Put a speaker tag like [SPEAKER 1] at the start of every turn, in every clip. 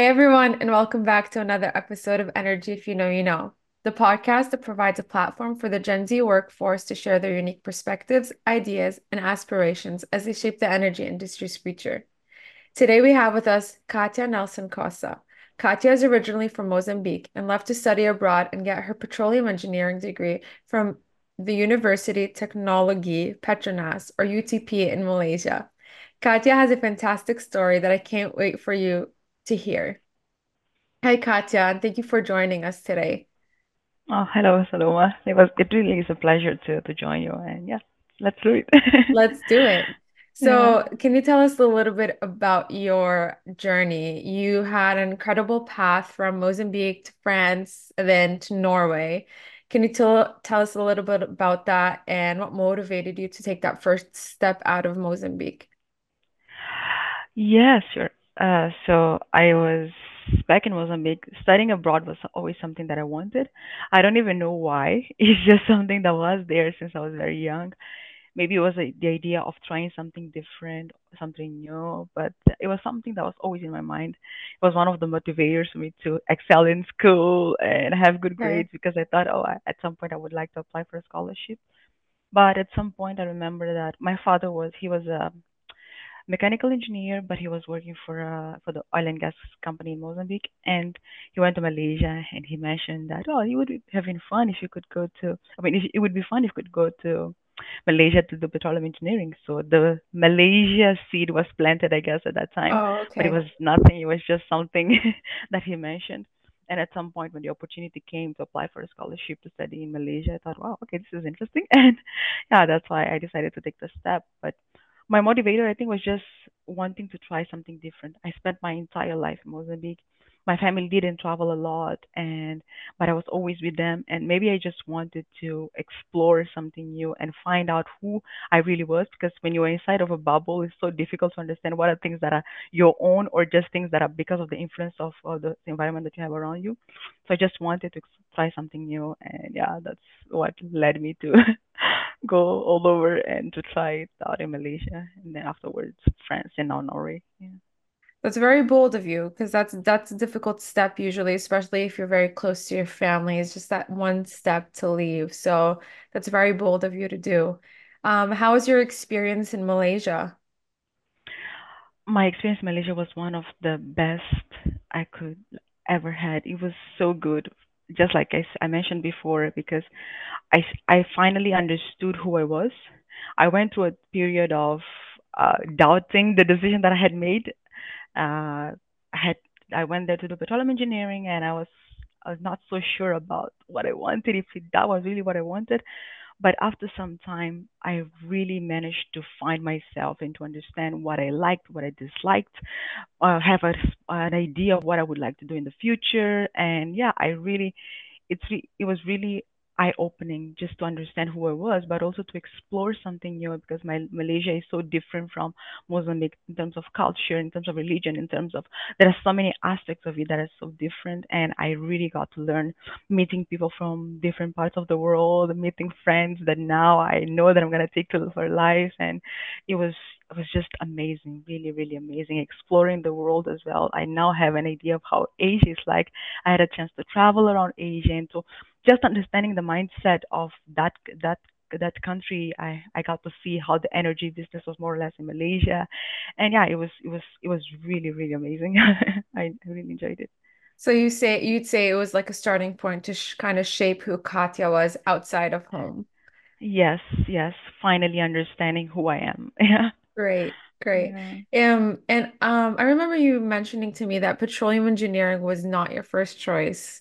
[SPEAKER 1] Hey everyone, and welcome back to another episode of Energy If You Know You Know, the podcast that provides a platform for the Gen Z workforce to share their unique perspectives, ideas, and aspirations as they shape the energy industry's future. Today we have with us Katia Nelson Cossa. Katia is originally from Mozambique and left to study abroad and get her petroleum engineering degree from the Universiti Teknologi Petronas, or UTP, in Malaysia. Katia has a fantastic story that I can't wait for you to hear. Hi, Katia, and thank you for joining us today.
[SPEAKER 2] Oh, hello, Saloma. It was it really is a pleasure to to join you, and yeah, let's do it.
[SPEAKER 1] Let's do it.
[SPEAKER 2] Yeah.
[SPEAKER 1] So, can you tell us a little bit about your journey? You had an incredible path from Mozambique to France, and then to Norway. Can you tell tell us a little bit about that and what motivated you to take that first step out of Mozambique?
[SPEAKER 2] Yeah, sure. Uh, so I was back in Mozambique. Studying abroad was always something that I wanted. I don't even know why. It's just something that was there since I was very young. Maybe it was a, the idea of trying something different, something new, but it was something that was always in my mind. It was one of the motivators for me to excel in school and have good grades because I thought, oh, I, at some point I would like to apply for a scholarship. But at some point, I remember that my father was he was a mechanical engineer, but he was working for uh, for the oil and gas company in Mozambique, and he went to Malaysia, and he mentioned that oh, it would be having fun if you could go to. I mean, if, it would be fun if you could go to Malaysia to do petroleum engineering. So the Malaysia seed was planted, I guess, at that time,
[SPEAKER 1] Oh,
[SPEAKER 2] but it was nothing. It was just something that he mentioned. And at some point, when the opportunity came to apply for a scholarship to study in Malaysia, I thought, wow, okay, this is interesting. And yeah, that's why I decided to take the step. But my motivator, I think, was just wanting to try something different. I spent my entire life in Mozambique. My family didn't travel a lot, and but I was always with them. And maybe I just wanted to explore something new and find out who I really was. Because when you're inside of a bubble, it's so difficult to understand what are things that are your own or just things that are because of the influence of, of the environment that you have around you. So I just wanted to try something new, and yeah, that's what led me to go all over and to try it out in Malaysia, and then afterwards France and now Norway. Yeah.
[SPEAKER 1] That's very bold of you because that's that's a difficult step usually, especially if you're very close to your family. It's just that one step to leave. So that's very bold of you to do. Um, how was your experience in Malaysia?
[SPEAKER 2] My experience in Malaysia was one of the best I could ever had. It was so good, just like I mentioned before, because I, I finally understood who I was. I went through a period of uh, doubting the decision that I had made. Uh, I had I went there to do petroleum engineering, and I was I was not so sure about what I wanted, if that was really what I wanted. But after some time, I really managed to find myself and to understand what I liked, what I disliked, uh, have a, an idea of what I would like to do in the future. And yeah, I really it's it was really eye opening just to understand who I was, but also to explore something new because my Malaysia is so different from Mozambique in terms of culture, in terms of religion, in terms of there are so many aspects of it that are so different, and I really got to learn meeting people from different parts of the world, meeting friends that now I know that I'm gonna take to for life, and it was it was just amazing, really, really amazing. Exploring the world as well. I now have an idea of how Asia is like I had a chance to travel around Asia and to just understanding the mindset of that that that country. I I got to see how the energy business was more or less in Malaysia, and yeah, it was it was it was really really amazing. I, really enjoyed it.
[SPEAKER 1] So you say you'd say it was like a starting point to sh kind of shape who Katia was outside of home.
[SPEAKER 2] Yes, yes. Finally understanding who I am. Yeah,
[SPEAKER 1] Great, great.
[SPEAKER 2] yeah.
[SPEAKER 1] Um, and um, I remember you mentioning to me that petroleum engineering was not your first choice.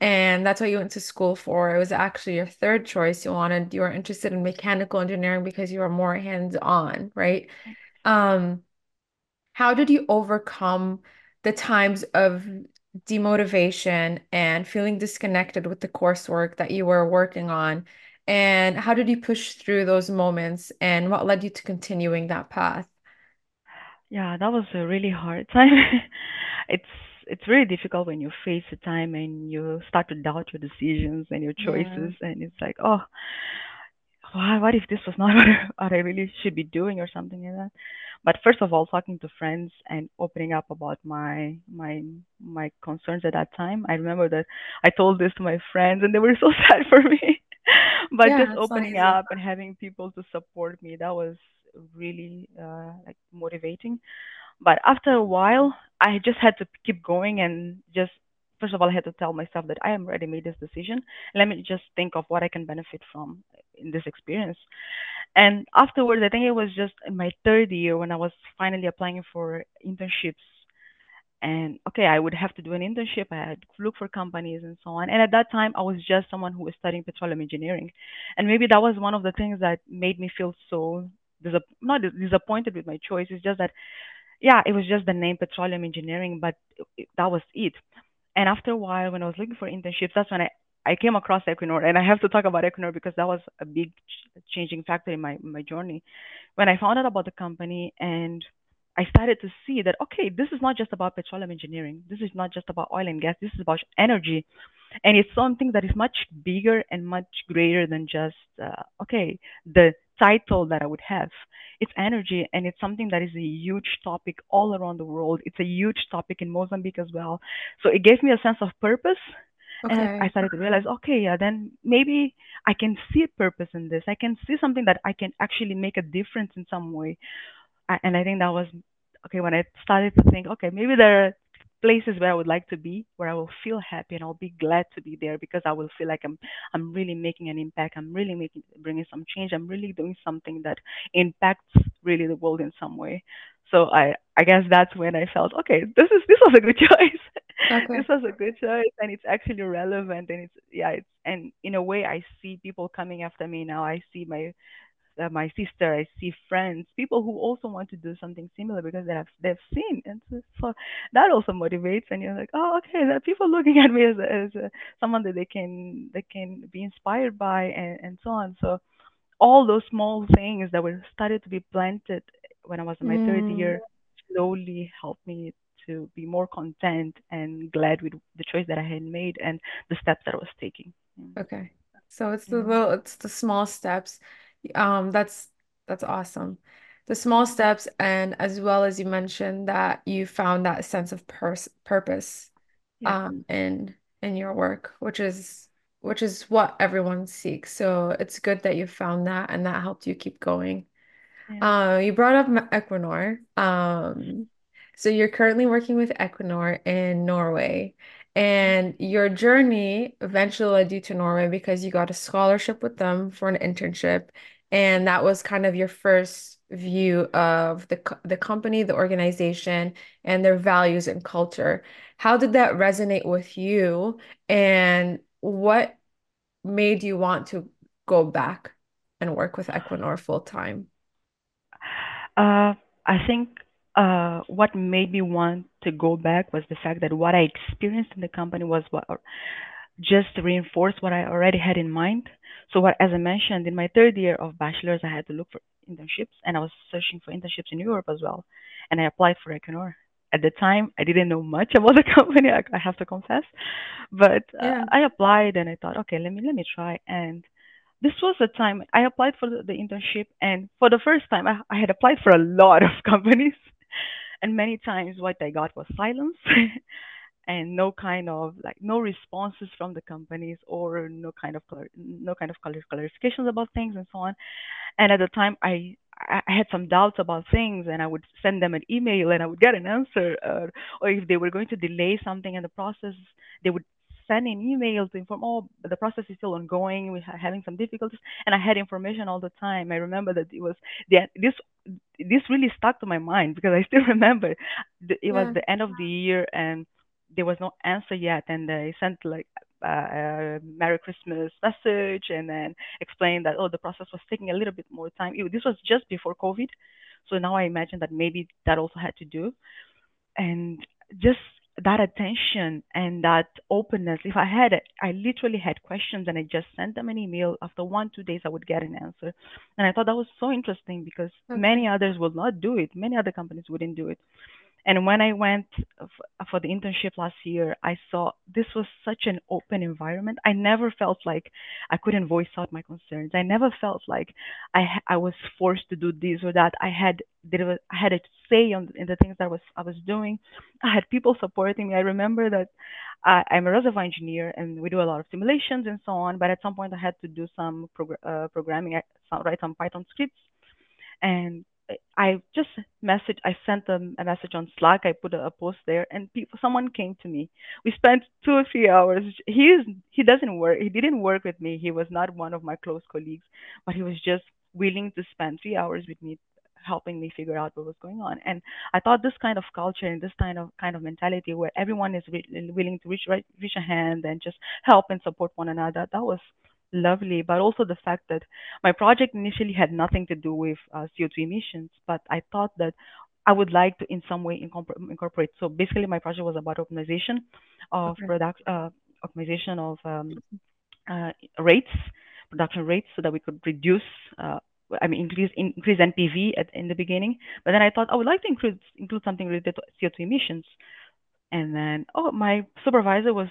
[SPEAKER 1] And that's what you went to school for. It was actually your third choice. You wanted, you were interested in mechanical engineering because you were more hands-on, right? Um, how did you overcome the times of demotivation and feeling disconnected with the coursework that you were working on? And how did you push through those moments? And what led you to continuing that path?
[SPEAKER 2] Yeah, that was a really hard time. It's it's really difficult when you face a time and you start to doubt your decisions and your
[SPEAKER 1] Yeah.
[SPEAKER 2] choices, and it's like, oh, why, what if this was not what I, what I really should be doing or something like that? But first of all, talking to friends and opening up about my my my concerns at that time. I remember that I told this to my friends and they were so sad for me. but just
[SPEAKER 1] Yeah, not
[SPEAKER 2] opening
[SPEAKER 1] easy.
[SPEAKER 2] up and having people to support me, that was really uh, like motivating. But after a while, I just had to keep going and just first of all, I had to tell myself that I am already made this decision. Let me just think of what I can benefit from in this experience. And afterwards, I think it was just in my third year when I was finally applying for internships. And okay, I would have to do an internship. I had to look for companies and so on. And at that time, I was just someone who was studying petroleum engineering. And maybe that was one of the things that made me feel so not dis- disappointed with my choice. It's just that yeah, it was just the name petroleum engineering, but that was it. And after a while, when I was looking for internships, that's when I, I came across Equinor. And I have to talk about Equinor because that was a big ch- changing factor in my, my journey. When I found out about the company and I started to see that, okay, this is not just about petroleum engineering. This is not just about oil and gas. This is about energy. And it's something that is much bigger and much greater than just, uh, okay, the title that I would have. It's energy, and it's something that is a huge topic all around the world. It's a huge topic in Mozambique as well. So it gave me a sense of purpose, and I, started to realize, okay, yeah, then maybe I can see a purpose in this. I can see something that I can actually make a difference in some way. I, and I think that was okay when I started to think, okay, maybe there are places where I would like to be, where I will feel happy and I'll be glad to be there because I will feel like I'm I'm really making an impact. I'm really making bringing some change. I'm really doing something that impacts really the world in some way. So I I guess that's when I felt okay. This is this was a good choice. this was a good choice, and it's actually relevant, and it's yeah, it's and in a way I see people coming after me now. I see my uh, my sister, I see friends, people who also want to do something similar because they have they've seen, and so, so that also motivates. And you're like, oh, okay, there are people looking at me as a, as a, someone that they can they can be inspired by, and and so on. So all those small things that were started to be planted when I was in my third
[SPEAKER 1] Mm,
[SPEAKER 2] year slowly helped me to be more content and glad with the choice that I had made and the steps that I was taking.
[SPEAKER 1] okay. So it's the little, it's the small steps. Um, that's that's awesome. The small steps, and as well as you mentioned that you found that sense of pers purpose
[SPEAKER 2] Yeah.
[SPEAKER 1] um in in your work, which is which is what everyone seeks. So it's good that you found that and that helped you keep going.
[SPEAKER 2] Yeah.
[SPEAKER 1] Uh, you brought up Equinor. Um, so you're currently working with Equinor in Norway. And your journey eventually led you to Norway because you got a scholarship with them for an internship, and that was kind of your first view of the the company, the organization, and their values and culture. How did that resonate with you, and what made you want to go back and work with Equinor full time?
[SPEAKER 2] Uh, I think uh, what made me want to go back was the fact that what I experienced in the company was what just reinforced what I already had in mind. So, what, as I mentioned, in my third year of bachelor's, I had to look for internships, and I was searching for internships in Europe as well, and I applied for Equinor. At the time, I didn't know much about the company. I, I have to confess, but uh,
[SPEAKER 1] Yeah.
[SPEAKER 2] I applied, and I thought, okay, let me let me try. And this was the time I applied for the, the internship, and for the first time, I, I had applied for a lot of companies, and many times what I got was silence, and no kind of like no responses from the companies or no kind of clar- no kind of clar- clarifications about things and so on. And at the time, I I had some doubts about things, and I would send them an email, and I would get an answer, uh, or if they were going to delay something in the process, they would send an email to inform, oh, the process is still ongoing, we're having some difficulties, and I had information all the time. I remember that it was the this this really stuck to my mind because I still remember it was
[SPEAKER 1] Yeah.
[SPEAKER 2] the end of the year and there was no answer yet, and they sent like uh, a Merry Christmas message and then explained that oh the process was taking a little bit more time. It, this was just before COVID, so now I imagine that maybe that also had to do and just that attention and that openness. If I had it, I literally had questions and I just sent them an email. After one two days, I would get an answer, and I thought that was so interesting because
[SPEAKER 1] Okay.
[SPEAKER 2] many others will not do it. Many other companies wouldn't do it And when I went f- for the internship last year, I saw this was such an open environment. I never felt like I couldn't voice out my concerns. I never felt like I I was forced to do this or that. I had there was, I had a say on in the things that I was I was doing. I had people supporting me. I remember that I, I'm a reservoir engineer and we do a lot of simulations and so on. But at some point, I had to do some uh, programming, I- some- write some Python scripts and I just message. I sent them a message on Slack. I put a, a post there, and people, someone came to me. We spent two or three hours. He is he doesn't work. He didn't work with me. He was not one of my close colleagues, but he was just willing to spend three hours with me, helping me figure out what was going on. And I thought this kind of culture and this kind of kind of mentality where everyone is re- willing to reach right, reach a hand and just help and support one another. That was lovely, but also the fact that my project initially had nothing to do with uh, CO2 emissions, but I thought that I would like to in some way incorpor- incorporate. So basically, my project was about optimization of
[SPEAKER 1] Okay.
[SPEAKER 2] product, uh, optimization of um, uh, rates, production rates, so that we could reduce. Uh, I mean, increase increase NPV at in the beginning, but then I thought I would like to include include something related to CO2 emissions. And then, oh, my supervisor was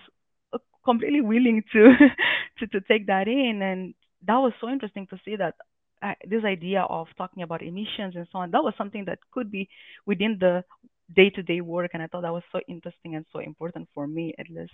[SPEAKER 2] completely willing to to to take that in, and that was so interesting to see that uh, this idea of talking about emissions and so on, that was something that could be within the day-to-day work, and I thought that was so interesting and so important for me at least.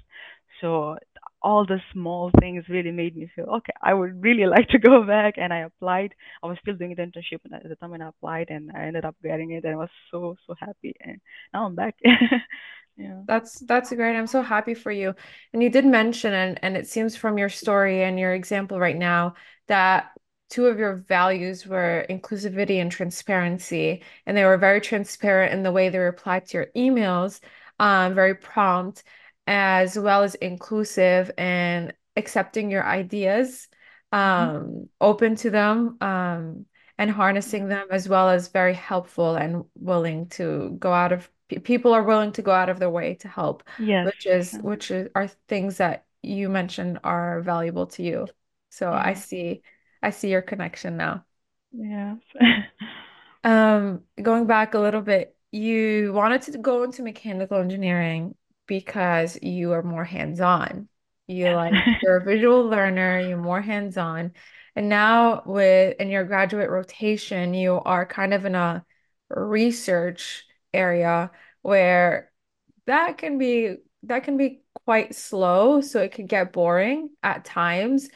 [SPEAKER 2] So all the small things really made me feel okay. I would really like to go back, and I applied. I was still doing the internship at the time when I applied, and I ended up getting it, and I was so so happy. And now I'm back. yeah.
[SPEAKER 1] That's that's great. I'm so happy for you. And you did mention, and and it seems from your story and your example right now that two of your values were inclusivity and transparency, and they were very transparent in the way they replied to your emails, um, very prompt, as well as inclusive and accepting your ideas,
[SPEAKER 2] hmm
[SPEAKER 1] um, open to them, um, and harnessing them, as well as very helpful and willing to go out of people are willing to go out of their way to help,
[SPEAKER 2] Yes.
[SPEAKER 1] which is which is, are things that you mentioned are valuable to you. So I see I see your connection now.
[SPEAKER 2] Yes.
[SPEAKER 1] Um, going back a little bit, you wanted to go into mechanical engineering because you are more hands-on. You like you're a visual learner, you're more hands-on. And now with in your graduate rotation, you are kind of in a research area where that can be that can be quite slow, so it could get boring at times.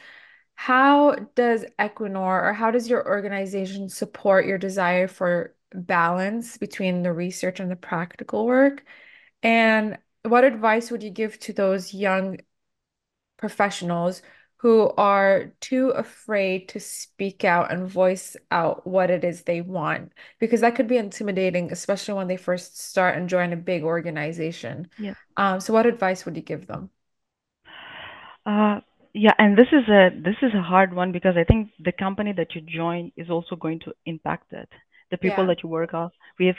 [SPEAKER 1] How does Equinor or how does your organization support your desire for balance between the research and the practical work? And what advice would you give to those young professionals who are too afraid to speak out and voice out what it is they want? Because that could be intimidating, especially when they first start and join a big organization.
[SPEAKER 2] yeah
[SPEAKER 1] Um, so what advice would you give them?
[SPEAKER 2] Uh, yeah, and this is a this is a hard one because I think the company that you join is also going to impact it. The people
[SPEAKER 1] Yeah.
[SPEAKER 2] that you work off with,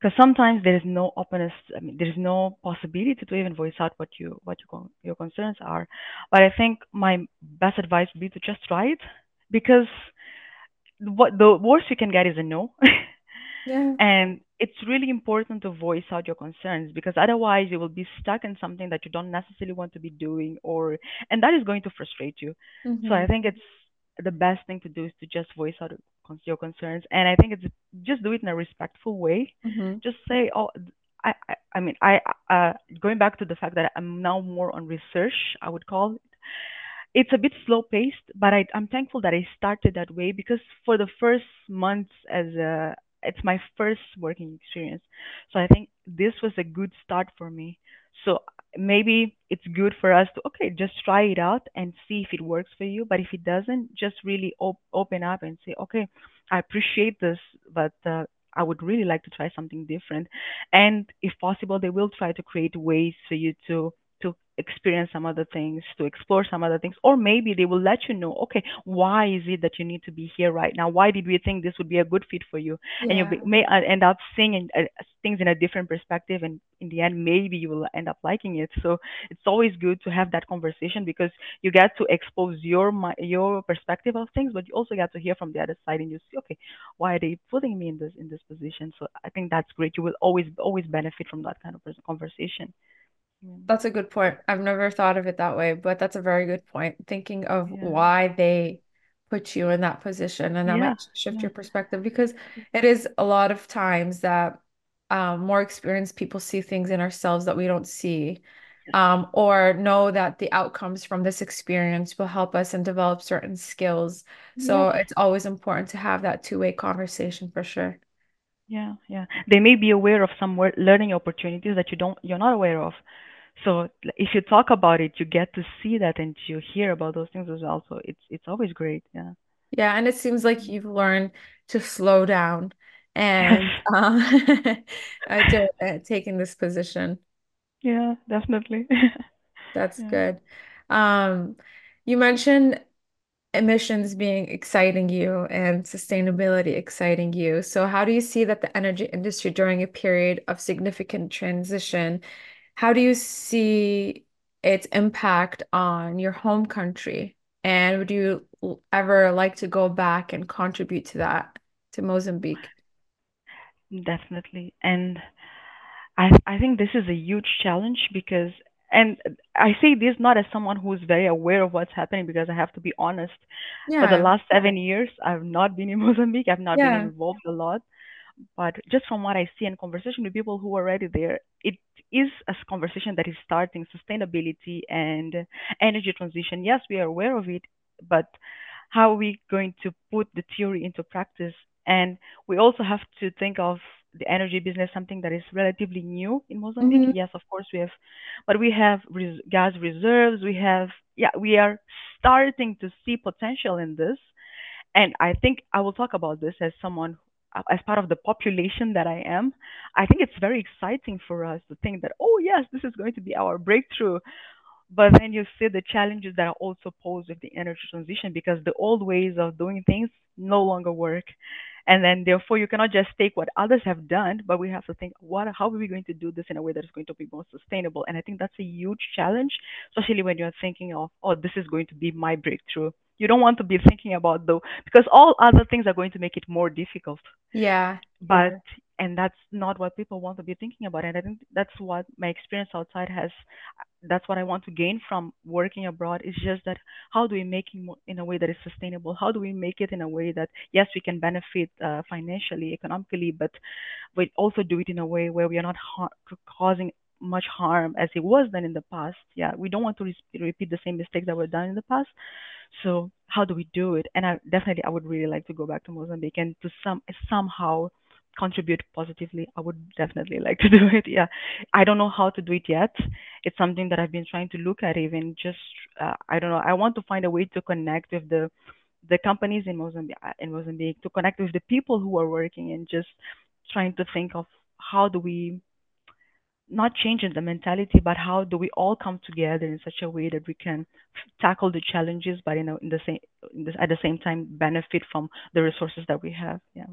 [SPEAKER 2] because sometimes there is no openness. I mean, there is no possibility to even voice out what you what your con- your concerns are. But I think my best advice would be to just try it because what the worst you can get is a no.
[SPEAKER 1] Yeah.
[SPEAKER 2] And it's really important to voice out your concerns because otherwise you will be stuck in something that you don't necessarily want to be doing or and that is going to frustrate you. So I
[SPEAKER 1] hmm
[SPEAKER 2] think it's the best thing to do is to just voice out your concerns and I think it's just do it in a respectful way.
[SPEAKER 1] hmm
[SPEAKER 2] Just say, "Oh, I I, I mean, I uh going back to the fact that I'm now more on research, I would call it it's a bit slow paced, but I, I'm thankful that I started that way because for the first months as a, it's my first working experience. So I think this was a good start for me. So maybe it's good for us to, okay, just try it out and see if it works for you. But if it doesn't, just really op- open up and say, okay, I appreciate this, but uh, I would really like to try something different. And if possible, they will try to create ways for you to to experience some other things, to explore some other things, or maybe they will let you know, okay, why is it that you need to be here right now? Why did we think this would be a good fit for you? And you be, may uh, end up seeing in, uh, things in a different perspective, and in the end, maybe you will end up liking it. So it's always good to have that conversation because you get to expose your your perspective of things, but you also get to hear from the other side, and you see, okay, why are they putting me in this in this position? So I think that's great. You will always always benefit from that kind of conversation.
[SPEAKER 1] That's a good point. I've never thought of it that way, but that's a very good point. Thinking of
[SPEAKER 2] Yeah.
[SPEAKER 1] why they put you in that position, and that
[SPEAKER 2] Yeah.
[SPEAKER 1] might shift
[SPEAKER 2] Yeah.
[SPEAKER 1] your perspective because it is a lot of times that um, more experienced people see things in ourselves that we don't see, um, or know that the outcomes from this experience will help us and develop certain skills. So it's always important to have that two-way conversation for sure.
[SPEAKER 2] Yeah. Yeah. They may be aware of some learning opportunities that you don't you're not aware of. So if you talk about it, you get to see that and you hear about those things as well. So it's it's always great. Yeah.
[SPEAKER 1] Yeah, and it seems like you've learned to slow down and um, uh, to uh, taking this position.
[SPEAKER 2] Yeah, definitely.
[SPEAKER 1] That's
[SPEAKER 2] Yeah.
[SPEAKER 1] good. Um, you mentioned emissions being exciting you and sustainability exciting you. So how do you see that the energy industry during a period of significant transition, how do you see its impact on your home country? And would you ever like to go back and contribute to that, to Mozambique?
[SPEAKER 2] Definitely. And I I think this is a huge challenge because and I say this not as someone who's very aware of what's happening because I have to be honest. Yeah. For the last seven years, I've not been in Mozambique. I've not been involved a lot. But just from what I see in conversation with people who are already there, it is a conversation that is starting sustainability and energy transition. Yes, we are aware of it, but how are we going to put the theory into practice? And we also have to think of the energy business something that is relatively new in Mozambique.
[SPEAKER 1] hmm
[SPEAKER 2] Yes, of course we have, but we have res- gas reserves. We have, yeah, we are starting to see potential in this and I think I will talk about this as someone, Uh, as part of the population that I am. I think it's very exciting for us to think that, oh, yes, this is going to be our breakthrough. But then you see the challenges that are also posed with the energy transition because the old ways of doing things no longer work. And then therefore you cannot just take what others have done, but we have to think what how are we going to do this in a way that is going to be more sustainable? And I think that's a huge challenge, especially when you're thinking of, oh, this is going to be my breakthrough. You don't want to be thinking about though because all other things are going to make it more difficult
[SPEAKER 1] Yeah,
[SPEAKER 2] but and that's not what people want to be thinking about. And i think that's what my experience outside has that's what i want to gain from working abroad is just that how do we make it in a way that is sustainable? How do we make it in a way that yes we can benefit uh, financially economically but we also do it in a way where we are not causing much harm as it was done in the past. Yeah we don't want to re- repeat the same mistakes that were done in the past. So how do we do it? And i definitely i would really like to go back to mozambique and to some somehow contribute positively, I would definitely like to do it. Yeah, I don't know how to do it yet. It's something that I've been trying to look at. Even just, uh, I don't know. I want to find a way to connect with the the companies in Mozambique, in Mozambique, to connect with the people who are working, and just trying to think of how do we not change in the mentality, but how do we all come together in such a way that we can tackle the challenges, but you know, in the same in this, at the same time benefit from the resources that we have. Yeah.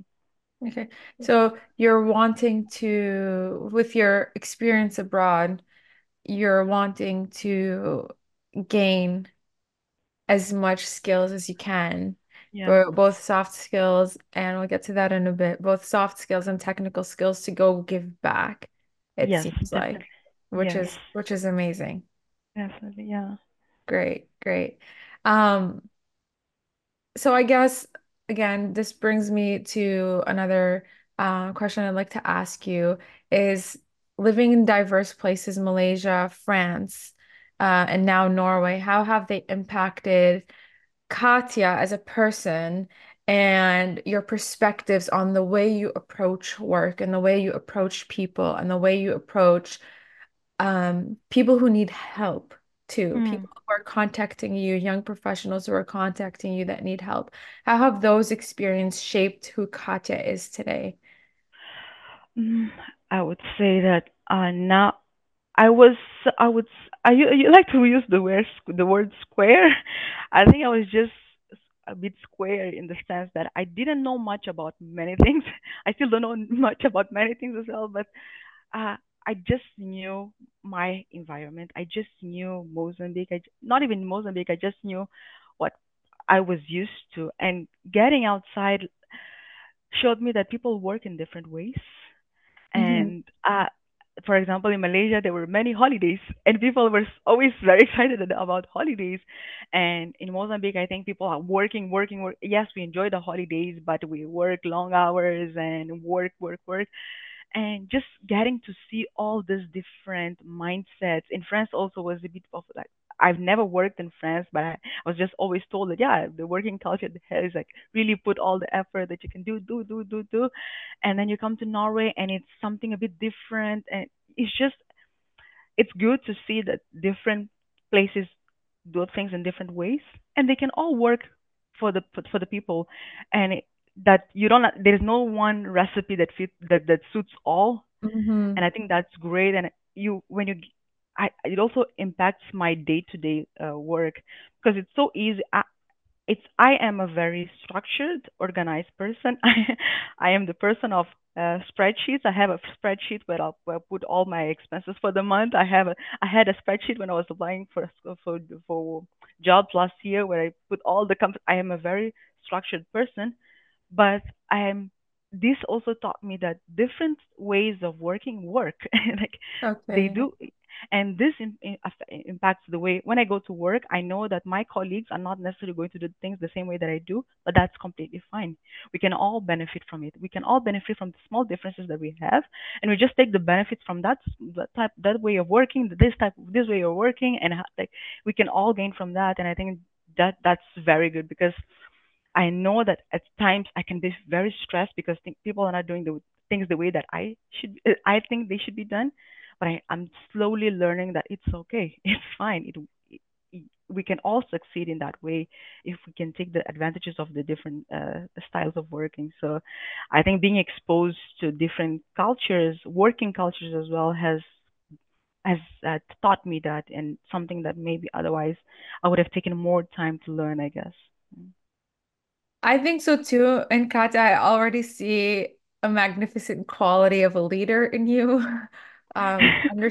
[SPEAKER 1] Okay. So you're wanting to, with your experience abroad, you're wanting to gain as much skills as you can,
[SPEAKER 2] Yeah.
[SPEAKER 1] bo- both soft skills, and we'll get to that in a bit, both soft skills and technical skills to go give back, it
[SPEAKER 2] Yes,
[SPEAKER 1] seems
[SPEAKER 2] definitely.
[SPEAKER 1] like, which
[SPEAKER 2] Yes,
[SPEAKER 1] is which is amazing.
[SPEAKER 2] definitely. Yeah.
[SPEAKER 1] Great, great. Um, So I guess again, this brings me to another uh, question I'd like to ask you is living in diverse places, Malaysia, France, uh, and now Norway, how have they impacted Katia as a person and your perspectives on the way you approach work and the way you approach people and the way you approach um, people who need help too,
[SPEAKER 2] Mm.
[SPEAKER 1] people who are contacting you, young professionals who are contacting you that need help. How have those experiences shaped who Katia is today?
[SPEAKER 2] Mm, I would say that uh, now I was I would I you, you like to use the word the word square. I think I was just a bit square in the sense that I didn't know much about many things. I still don't know much about many things as well, but uh, I just knew my environment. I just knew Mozambique. I, not even Mozambique. I just knew what I was used to, and getting outside showed me that people work in different ways.
[SPEAKER 1] hmm
[SPEAKER 2] And uh, for example, in Malaysia, there were many holidays, and people were always very excited about holidays. And in Mozambique, I think people are working, working, work. Yes, we enjoy the holidays, but we work long hours and work, work, work and just getting to see all these different mindsets. In France also was a bit of like I've never worked in France, but I was just always told that yeah, the working culture is like really put all the effort that you can do, do, do, do, do, and then you come to Norway and it's something a bit different, and it's just it's good to see that different places do things in different ways, and they can all work for the for the people, and it, that you don't there's no one recipe that fit that that suits all
[SPEAKER 1] hmm
[SPEAKER 2] and I think that's great. And you, when you, I, it also impacts my day-to-day uh, work because it's so easy. I, it's I am a very structured, organized person. I, I am the person of uh, spreadsheets. I have a spreadsheet where I'll, where I'll put all my expenses for the month. I have a, I had a spreadsheet when I was applying for for for jobs last year where I put all the comp- I am a very structured person but I'm this also taught me that different ways of working work. Like they do and this in, in, impacts the way when i go to work i know that my colleagues are not necessarily going to do things the same way that i do but that's completely fine. We can all benefit from it. We can all benefit from the small differences that we have and we just take the benefits from that, that type that way of working this type this way of working and like we can all gain from that and i think that that's very good because I know that at times I can be very stressed because people are not doing the things the way that I should. uh, I think they should be done, but I, I'm slowly learning that it's okay. It's fine. It, it, we can all succeed in that way if we can take the advantages of the different uh, styles of working. So, I think being exposed to different cultures, working cultures as well, has has uh, taught me that, and something that maybe otherwise I would have taken more time to learn. I guess.
[SPEAKER 1] I think so too. And Katia, I already see a magnificent quality of a leader in you. Um, under,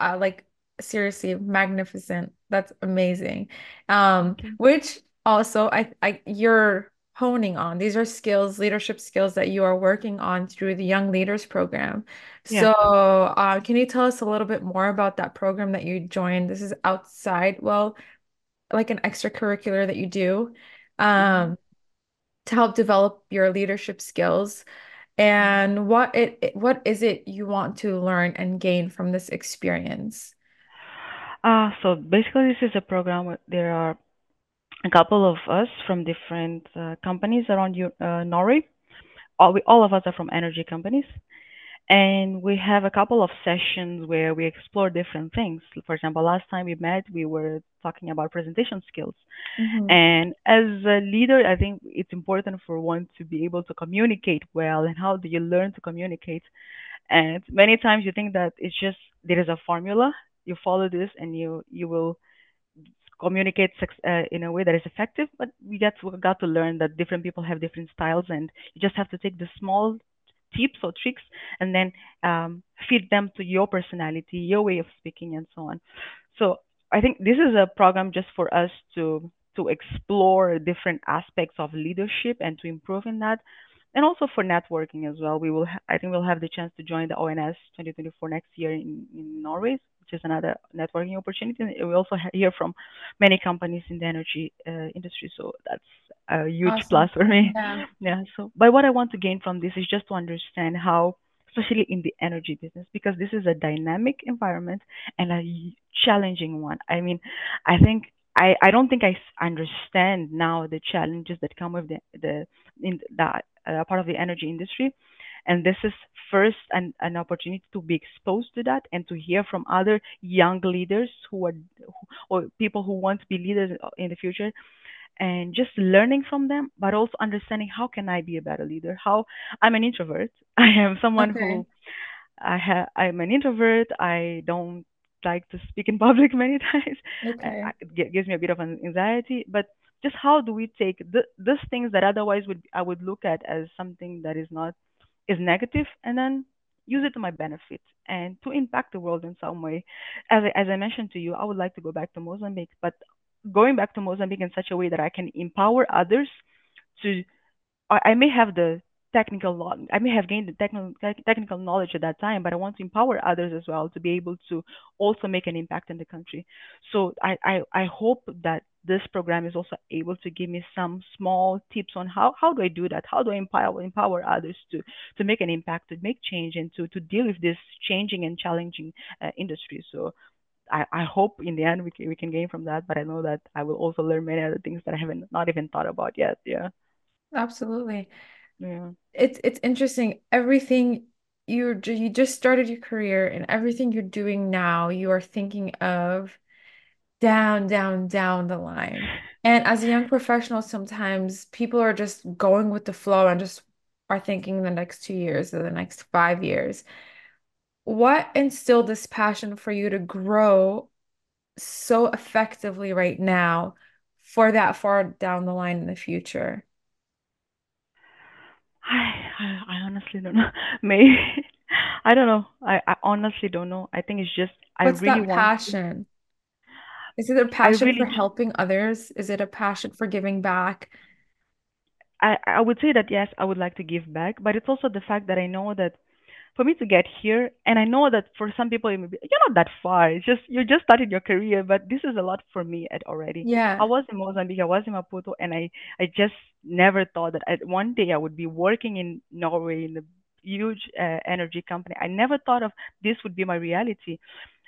[SPEAKER 1] uh, like seriously, magnificent. That's amazing. Um, which also I, I you're honing on. These are skills, leadership skills that you are working on through the Young Leaders Program.
[SPEAKER 2] Yeah.
[SPEAKER 1] So, uh, can you tell us a little bit more about that program that you joined? This is outside, well, like an extracurricular that you do.
[SPEAKER 2] Mhm.
[SPEAKER 1] Um, to help develop your leadership skills and what it what is it you want to learn and gain from this experience?
[SPEAKER 2] Uh, so basically, this is a program. where There are a couple of us from different uh, companies around Eu- uh, Norway. All, we, all of us are from energy companies, and we have a couple of sessions where we explore different things. For example, last time we met, we were talking about presentation skills.
[SPEAKER 1] hmm
[SPEAKER 2] And as a leader, I think it's important for one to be able to communicate well. And how do you learn to communicate? And many times you think that it's just there is a formula. You follow this, and you you will communicate uh, in a way that is effective. But we get we got to learn that different people have different styles, and you just have to take the small tips or tricks and then um, feed them to your personality, your way of speaking, and so on. So I think this is a program just for us to to explore different aspects of leadership and to improve in that and also for networking as well. We will, ha- I think, we'll have the chance to join the ONS 2024 next year in, in Norway, which is another networking opportunity. And we also ha- hear from many companies in the energy uh, industry, so that's a huge plus for me.
[SPEAKER 1] Yeah.
[SPEAKER 2] Yeah. So, but what I want to gain from this is just to understand how, especially in the energy business, because this is a dynamic environment and a challenging one. I mean, I think. I, I don't think I understand now the challenges that come with the, the in that uh, part of the energy industry. And this is first an, an opportunity to be exposed to that and to hear from other young leaders who are who, or people who want to be leaders in the future and just learning from them, but also understanding how can I be a better leader? How I'm an introvert. I am someone
[SPEAKER 1] Okay.
[SPEAKER 2] who I have I'm an introvert. I don't like to speak in public many times.
[SPEAKER 1] Okay.
[SPEAKER 2] It gives me a bit of an anxiety. But just how do we take th- these things that otherwise would I would look at as something that is not is negative, and then use it to my benefit and to impact the world in some way. As I, as I mentioned to you, I would like to go back to Mozambique, but going back to Mozambique in such a way that I can empower others to I, may have the technical I may have gained the technical technical knowledge at that time, but I want to empower others as well to be able to also make an impact in the country. So I, I, I hope that this program is also able to give me some small tips on how, how do I do that? How do I empower empower others to, to make an impact, to make change, and to, to deal with this changing and challenging uh, industry. So I, I hope in the end we can, we can gain from that, but I know that I will also learn many other things that I haven't not even thought about yet. Yeah.
[SPEAKER 1] Absolutely.
[SPEAKER 2] Yeah.
[SPEAKER 1] It's it's interesting. Everything you're you just started your career and everything you're doing now, you are thinking of down, down, down the line. And as a young professional, sometimes people are just going with the flow and just are thinking the next two years or the next five years. What instilled this passion for you to grow so effectively right now for that far down the line in the future?
[SPEAKER 2] I, I honestly don't know. Maybe I don't know. I, I honestly don't know. I think it's just I really
[SPEAKER 1] that
[SPEAKER 2] want
[SPEAKER 1] passion? Is it a passion for helping others? Is it a passion for giving back?
[SPEAKER 2] I I would say that yes, I would like to give back, but it's also the fact that I know that for me to get here, and I know that for some people it may be, you're not that far. It's just you're just starting your career, but this is a lot for me at already. I was in Mozambique, I was in Maputo, and I I just never thought that at one day I would be working in Norway in a huge uh, energy company. I never thought of this would be my reality,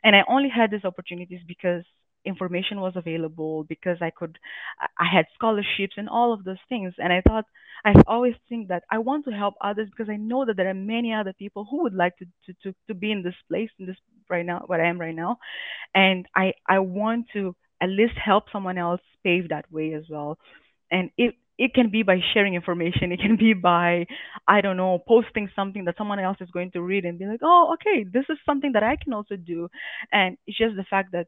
[SPEAKER 2] and I only had these opportunities because information was available because I could I had scholarships and all of those things and I thought I always think that I want to help others because I know that there are many other people who would like to, to, to, to be in this place, in this right now, where I am right now. And I, I want to at least help someone else pave that way as well. And it, it can be by sharing information. It can be by, I don't know, posting something that someone else is going to read and be like, oh, okay, this is something that I can also do. And it's just the fact that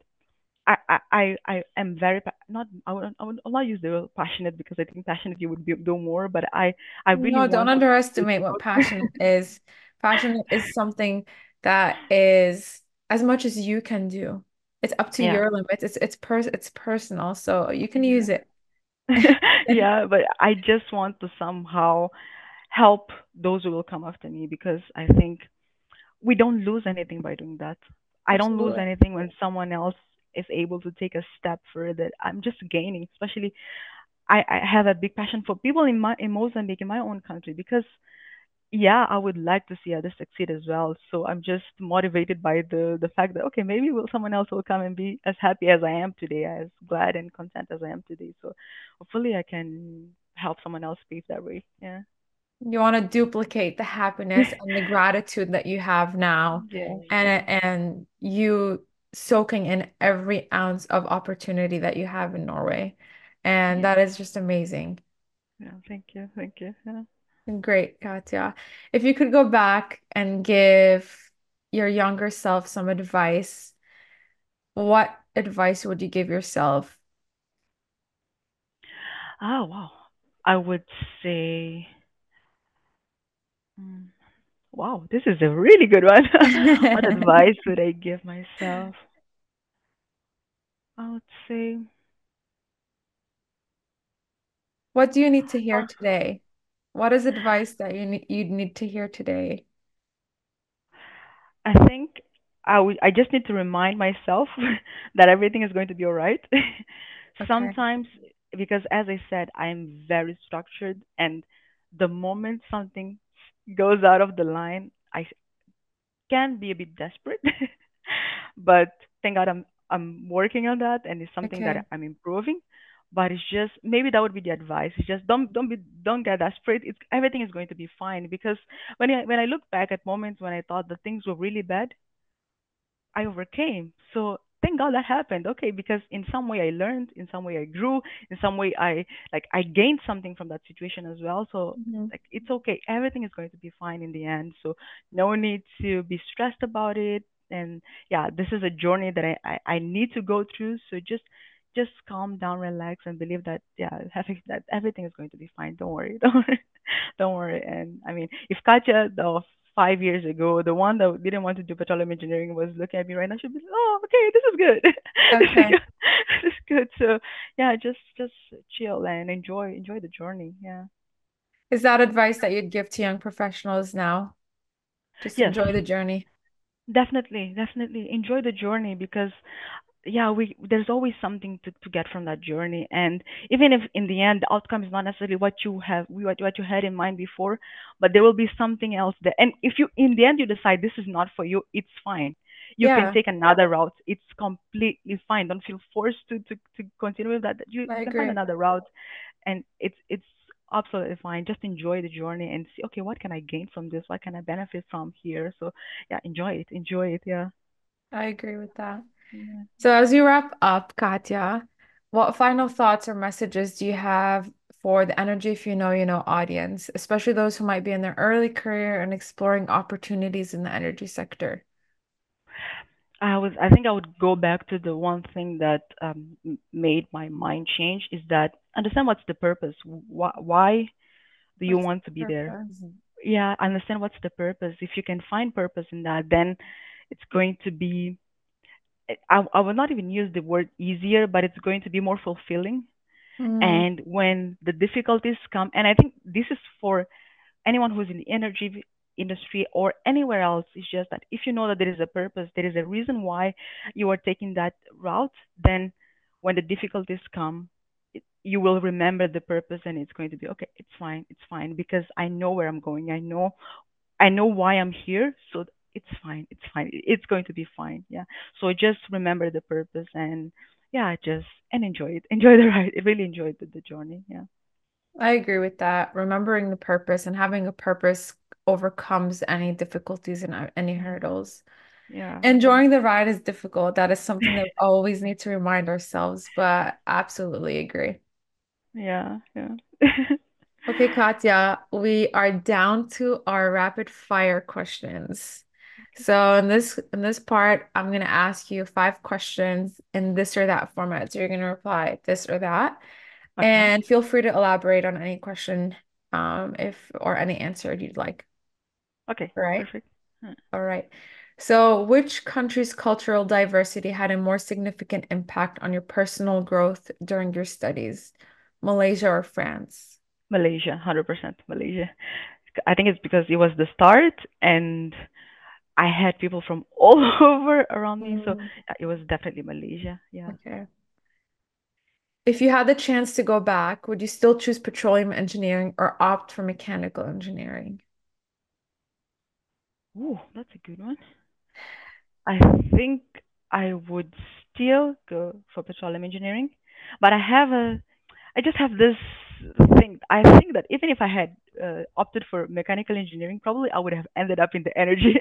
[SPEAKER 2] I, I, I am very not I would I would not use the word passionate because I think passionate you would be, do more, but I I really
[SPEAKER 1] No, don't underestimate what passion is. Passion is something that is as much as you can do. It's up to
[SPEAKER 2] Yeah,
[SPEAKER 1] your limits. It's it's pers it's personal, so you can use it.
[SPEAKER 2] yeah. But I just want to somehow help those who will come after me because I think we don't lose anything by doing that. I don't lose anything when someone else is able to take a step further. I'm just gaining, especially I, I have a big passion for people in my in Mozambique, in my own country, because yeah, I would like to see others succeed as well. So I'm just motivated by the the fact that okay, maybe will someone else will come and be as happy as I am today, as glad and content as I am today. So hopefully I can help someone else pave that way. Yeah.
[SPEAKER 1] You want to duplicate the happiness and the gratitude that you have now
[SPEAKER 2] Yes.
[SPEAKER 1] and
[SPEAKER 2] Yeah.
[SPEAKER 1] and you soaking in every ounce of opportunity that you have in Norway. And
[SPEAKER 2] Yeah.
[SPEAKER 1] that is just amazing.
[SPEAKER 2] Yeah. Thank you. Thank you. Yeah.
[SPEAKER 1] Great, Katia. If you could go back and give your younger self some advice, what advice would you give yourself?
[SPEAKER 2] Oh wow. I would say, mm, wow, this is a really good one. What advice would I give myself? I would say,
[SPEAKER 1] What do you need to hear today? What is advice that you need you need to hear today?
[SPEAKER 2] I think I would, I just need to remind myself that everything is going to be all right.
[SPEAKER 1] Okay.
[SPEAKER 2] Sometimes, because as I said, I'm very structured, and the moment something goes out of the line, I can be a bit desperate. but thank God I'm I'm working on that, and it's something
[SPEAKER 1] Okay.
[SPEAKER 2] that I'm improving. But it's just maybe that would be the advice. It's just don't don't be don't get desperate. It's everything is going to be fine because when I when I look back at moments when I thought that things were really bad, I overcame. So thank God that happened. Okay, because in some way I learned, in some way I grew, in some way I like I gained something from that situation as well. So
[SPEAKER 1] Mhm.
[SPEAKER 2] like it's okay. Everything is going to be fine in the end. So no need to be stressed about it. And yeah, this is a journey that I, I, I need to go through. So just just calm down, relax, and believe that yeah, having that everything is going to be fine. Don't worry, don't worry, don't worry. And I mean, if Katia, the five years ago, the one that didn't want to do petroleum engineering was looking at me right now, she'd be like, oh, okay, this is good, this is
[SPEAKER 1] Okay.
[SPEAKER 2] good, this is good. So yeah, just just chill and enjoy enjoy the journey. Yeah.
[SPEAKER 1] Is that advice that you'd give to young professionals now? Just
[SPEAKER 2] Yes,
[SPEAKER 1] enjoy the journey.
[SPEAKER 2] Definitely, definitely enjoy the journey because yeah, we there's always something to, to get from that journey, and even if in the end the outcome is not necessarily what you have what, what you had in mind before, but there will be something else there. And if you in the end you decide this is not for you, it's fine. You can take another route. It's completely fine. Don't feel forced to to, to continue with that. You you can find another route, and it's it's absolutely fine. Just enjoy the journey and see. Okay, what can I gain from this? What can I benefit from here? So yeah, enjoy it. Enjoy it. Yeah.
[SPEAKER 1] I agree with that.
[SPEAKER 2] Yeah.
[SPEAKER 1] So as you wrap up, Katia, what final thoughts or messages do you have for the Energy If You Know, You Know audience, especially those who might be in their early career and exploring opportunities in the energy sector?
[SPEAKER 2] I was I think I would go back to the one thing that um, made my mind change is that understand what's the purpose. Why, why do you
[SPEAKER 1] What's
[SPEAKER 2] want to be
[SPEAKER 1] the
[SPEAKER 2] there? Yeah, understand what's the purpose. If you can find purpose in that, then it's going to be I, I will not even use the word easier, but it's going to be more fulfilling.
[SPEAKER 1] Mm,
[SPEAKER 2] And when the difficulties come, and I think this is for anyone who's in the energy industry or anywhere else it's just that if you know that there is a purpose there is a reason why you are taking that route then when the difficulties come it, you will remember the purpose and it's going to be okay it's fine it's fine because i know where i'm going. I know i know why i'm here so it's fine it's fine. It's going to be fine. Yeah. So just remember the purpose and yeah just and enjoy it. Enjoy the ride. Really enjoy the, the journey. Yeah
[SPEAKER 1] I agree with that. Remembering the purpose and having a purpose overcomes any difficulties and uh, any hurdles.
[SPEAKER 2] yeah yeah
[SPEAKER 1] Enjoying the ride is difficult. That is something that we always need to remind ourselves, but absolutely agree.
[SPEAKER 2] yeah yeah
[SPEAKER 1] Okay, Katia, we are down to our rapid fire questions. So in this in this part, I'm gonna ask you five questions in this or that format. So you're gonna reply this or that,
[SPEAKER 2] okay
[SPEAKER 1] and feel free to elaborate on any question, um, if or any answer you'd like.
[SPEAKER 2] Okay,
[SPEAKER 1] All right.
[SPEAKER 2] perfect. Uh,
[SPEAKER 1] All right. So, which country's cultural diversity had a more significant impact on your personal growth during your studies? Malaysia or France?
[SPEAKER 2] Malaysia, 100% Malaysia. I think it's because it was the start and I had people from all over around me, so
[SPEAKER 1] Mm,
[SPEAKER 2] uh, it was definitely Malaysia. Yeah.
[SPEAKER 1] okay. If you had the chance to go back, would you still choose petroleum engineering or opt for mechanical engineering?
[SPEAKER 2] Ooh, that's a good one. I think I would still go for petroleum engineering, but I have a I just have this thing. I think that even if I had uh, opted for mechanical engineering, probably I would have ended up in the energy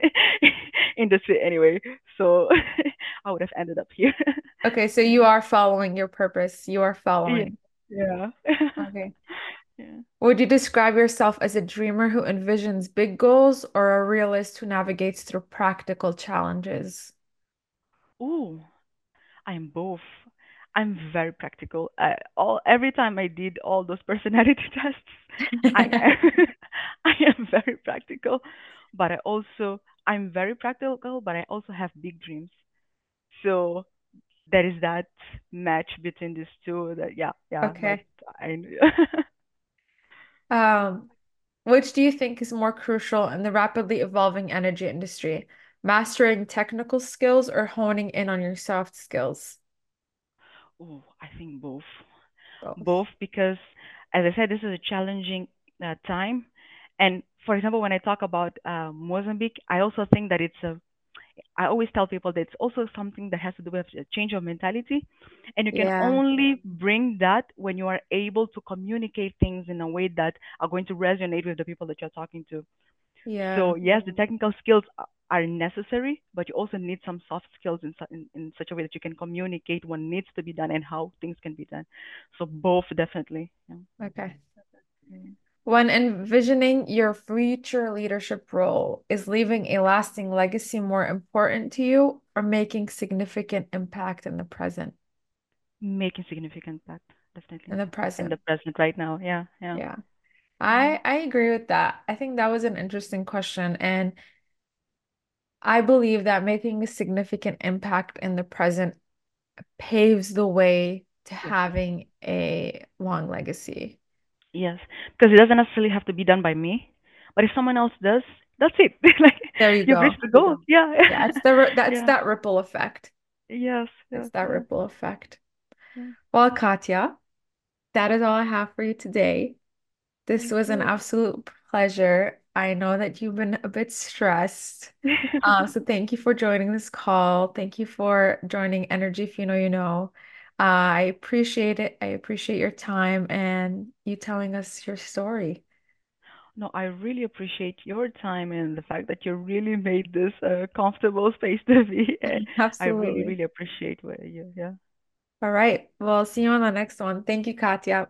[SPEAKER 2] industry anyway. So I would have ended up here.
[SPEAKER 1] Okay, so you are following your purpose. You are following.
[SPEAKER 2] Yeah.
[SPEAKER 1] Okay.
[SPEAKER 2] yeah.
[SPEAKER 1] Would you describe yourself as a dreamer who envisions big goals or a realist who navigates through practical challenges?
[SPEAKER 2] Ooh, I am both. I'm very practical. I, all every time I did all those personality tests, I am I am very practical, but I also I'm very practical, but I also have big dreams. So there is that match between these two. That yeah, yeah.
[SPEAKER 1] Okay.
[SPEAKER 2] I
[SPEAKER 1] Um, which do you think is more crucial in the rapidly evolving energy industry? Mastering technical skills or honing in on your soft skills?
[SPEAKER 2] Oh I think both.
[SPEAKER 1] Both.
[SPEAKER 2] both because, as I said, this is a challenging uh, time. And for example, when I talk about uh, Mozambique, I also think that it's a. I always tell people that it's also something that has to do with a change of mentality, and you can
[SPEAKER 1] Yeah.
[SPEAKER 2] only bring that when you are able to communicate things in a way that are going to resonate with the people that you're talking to.
[SPEAKER 1] Yeah.
[SPEAKER 2] So yes, the technical skills are necessary, but you also need some soft skills in, in in such a way that you can communicate what needs to be done and how things can be done. So both definitely. Yeah.
[SPEAKER 1] Okay. When envisioning your future leadership role, is leaving a lasting legacy more important to you or making significant impact in the present?
[SPEAKER 2] Making significant impact, definitely.
[SPEAKER 1] In the
[SPEAKER 2] In the
[SPEAKER 1] present.
[SPEAKER 2] present right now. Yeah, yeah.
[SPEAKER 1] Yeah.
[SPEAKER 2] Mm.
[SPEAKER 1] I I agree with that. I think that was an interesting question, and I believe that making a significant impact in the present paves the way to having a long legacy.
[SPEAKER 2] Yes. Because it doesn't necessarily have to be done by me, but if someone else does, that's it. Like
[SPEAKER 1] There you
[SPEAKER 2] you've
[SPEAKER 1] go.
[SPEAKER 2] reached the goal. Yeah.
[SPEAKER 1] Yeah, it's the that's
[SPEAKER 2] Yeah.
[SPEAKER 1] that ripple effect.
[SPEAKER 2] Yes,
[SPEAKER 1] It's
[SPEAKER 2] yes,
[SPEAKER 1] that ripple effect.
[SPEAKER 2] Yeah.
[SPEAKER 1] Well, Katia, that is all I have for you today. This was an absolute pleasure. I know that you've been a bit stressed. Uh, so thank you for joining this call. Thank you for joining Energy If You Know You Know. Uh, I appreciate it. I appreciate your time and you telling us your story.
[SPEAKER 2] No, I really appreciate your time and the fact that you really made this a comfortable space to be. Eh, I really, really appreciate you, yeah.
[SPEAKER 1] All right. Well, see you on the next one. Thank you, Katia.